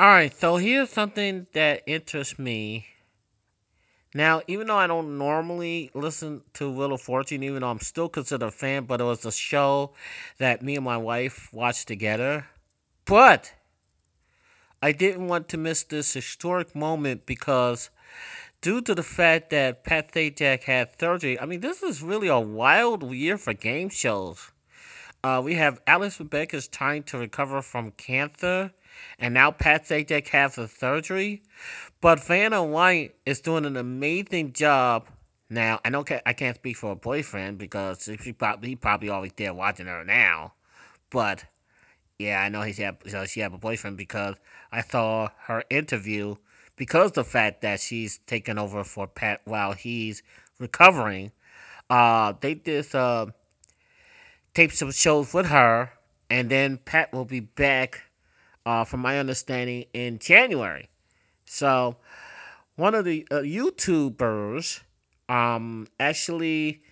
All right, so here's something that interests me. Now, even though I don't normally listen to of Fortune, even though I'm still considered a fan, but it was a show that me and my wife watched together. But I didn't want to miss this historic moment because, due to the fact that Pat Sajak had surgery, I mean, this is really a wild year for game shows. Uh, we have Alex Trebek is trying to recover from cancer, and now Pat Sajak has a surgery. But Vanna White is doing an amazing job. Now I know I can't speak for a boyfriend because she probably he probably always there watching her now, but yeah, I know he's had so she have a boyfriend because I saw her interview because the fact that she's taken over for Pat while he's recovering. Uh, they did uh, tape some shows with her, and then Pat will be back, uh, from my understanding, in January. So, one of the uh, YouTubers um, actually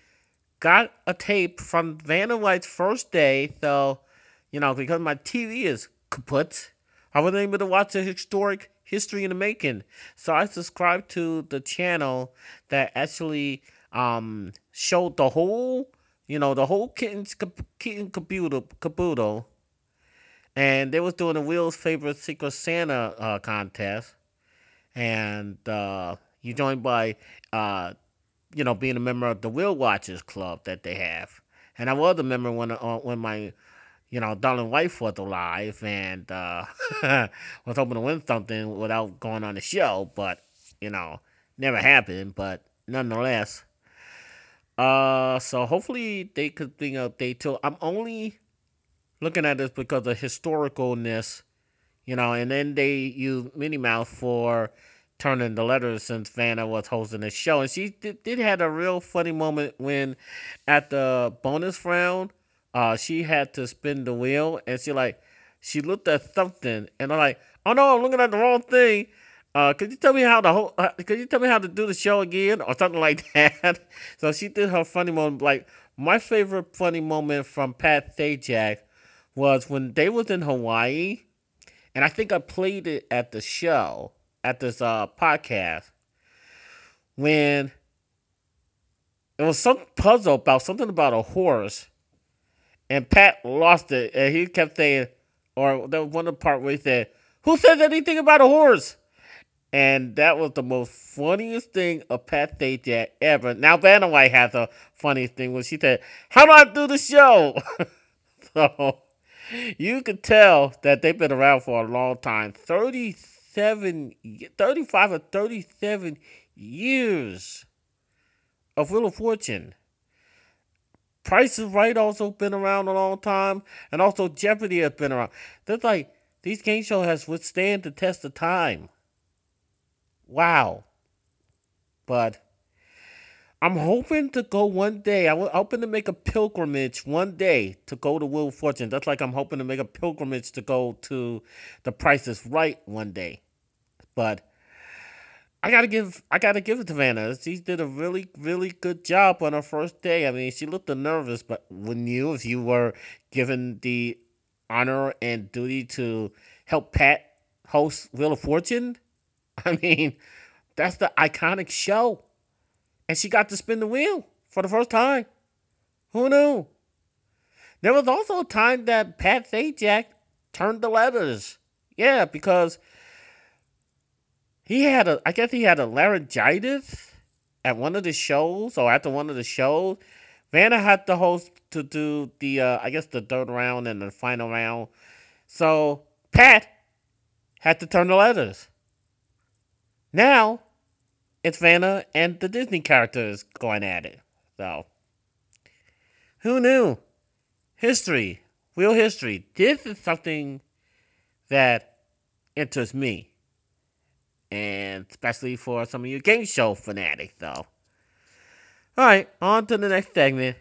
got a tape from Vanna White's first day. So, you know, because my TV is kaput, I wasn't able to watch the historic history in the making. So I subscribed to the channel that actually um, showed the whole, you know, the whole kitten's kitten caboodle. And they was doing the Wheel's favorite Secret Santa uh, contest and uh, you joined by, uh, you know, being a member of the Wheel Watchers Club that they have. And I was a member when uh, when my, you know, darling wife was alive, and uh, was hoping to win something without going on the show, but you know, never happened. But nonetheless, uh, so hopefully they could bring a update too. I'm only looking at this because of historicalness you know, and then they use Minnie Mouse for turning the letters since Vanna was hosting the show. And she did, did had a real funny moment when at the bonus round, uh, she had to spin the wheel and she like she looked at something and I'm like, oh no, I'm looking at the wrong thing. Uh, could you tell me how the whole? Uh, could you tell me how to do the show again or something like that? so she did her funny moment. Like my favorite funny moment from Pat Sajak was when they was in Hawaii and I think I played it at the show at this uh, podcast when it was some puzzle about something about a horse, and Pat lost it, and he kept saying, or there was one of part where he said, "Who says anything about a horse?" And that was the most funniest thing a Pat Sajak ever. Now Vanna White has a funny thing when she said, "How do I do the show?" so you could tell that they've been around for a long time 37 35 or 37 years of Wheel of Fortune. Price is Right also been around a long time, and also Jeopardy has been around. That's like these game shows has withstand the test of time. Wow. But I'm hoping to go one day. I'm hoping to make a pilgrimage one day to go to Wheel of Fortune. That's like I'm hoping to make a pilgrimage to go to The Price is Right one day. But I gotta give I gotta give it to Vanna. She did a really, really good job on her first day. I mean, she looked nervous, but wouldn't you if you were given the honor and duty to help Pat host Wheel of Fortune? I mean, that's the iconic show and she got to spin the wheel for the first time. Who knew? There was also a time that Pat Sajak turned the letters. Yeah, because he had a, I guess he had a laryngitis at one of the shows or after one of the shows. Vanna had to host to do the, uh, I guess the third round and the final round. So Pat had to turn the letters. Now it's Vanna and the Disney characters going at it. So, who knew? History, real history. This is something that interests me, and especially for some of you game show fanatics. though. all right, on to the next segment.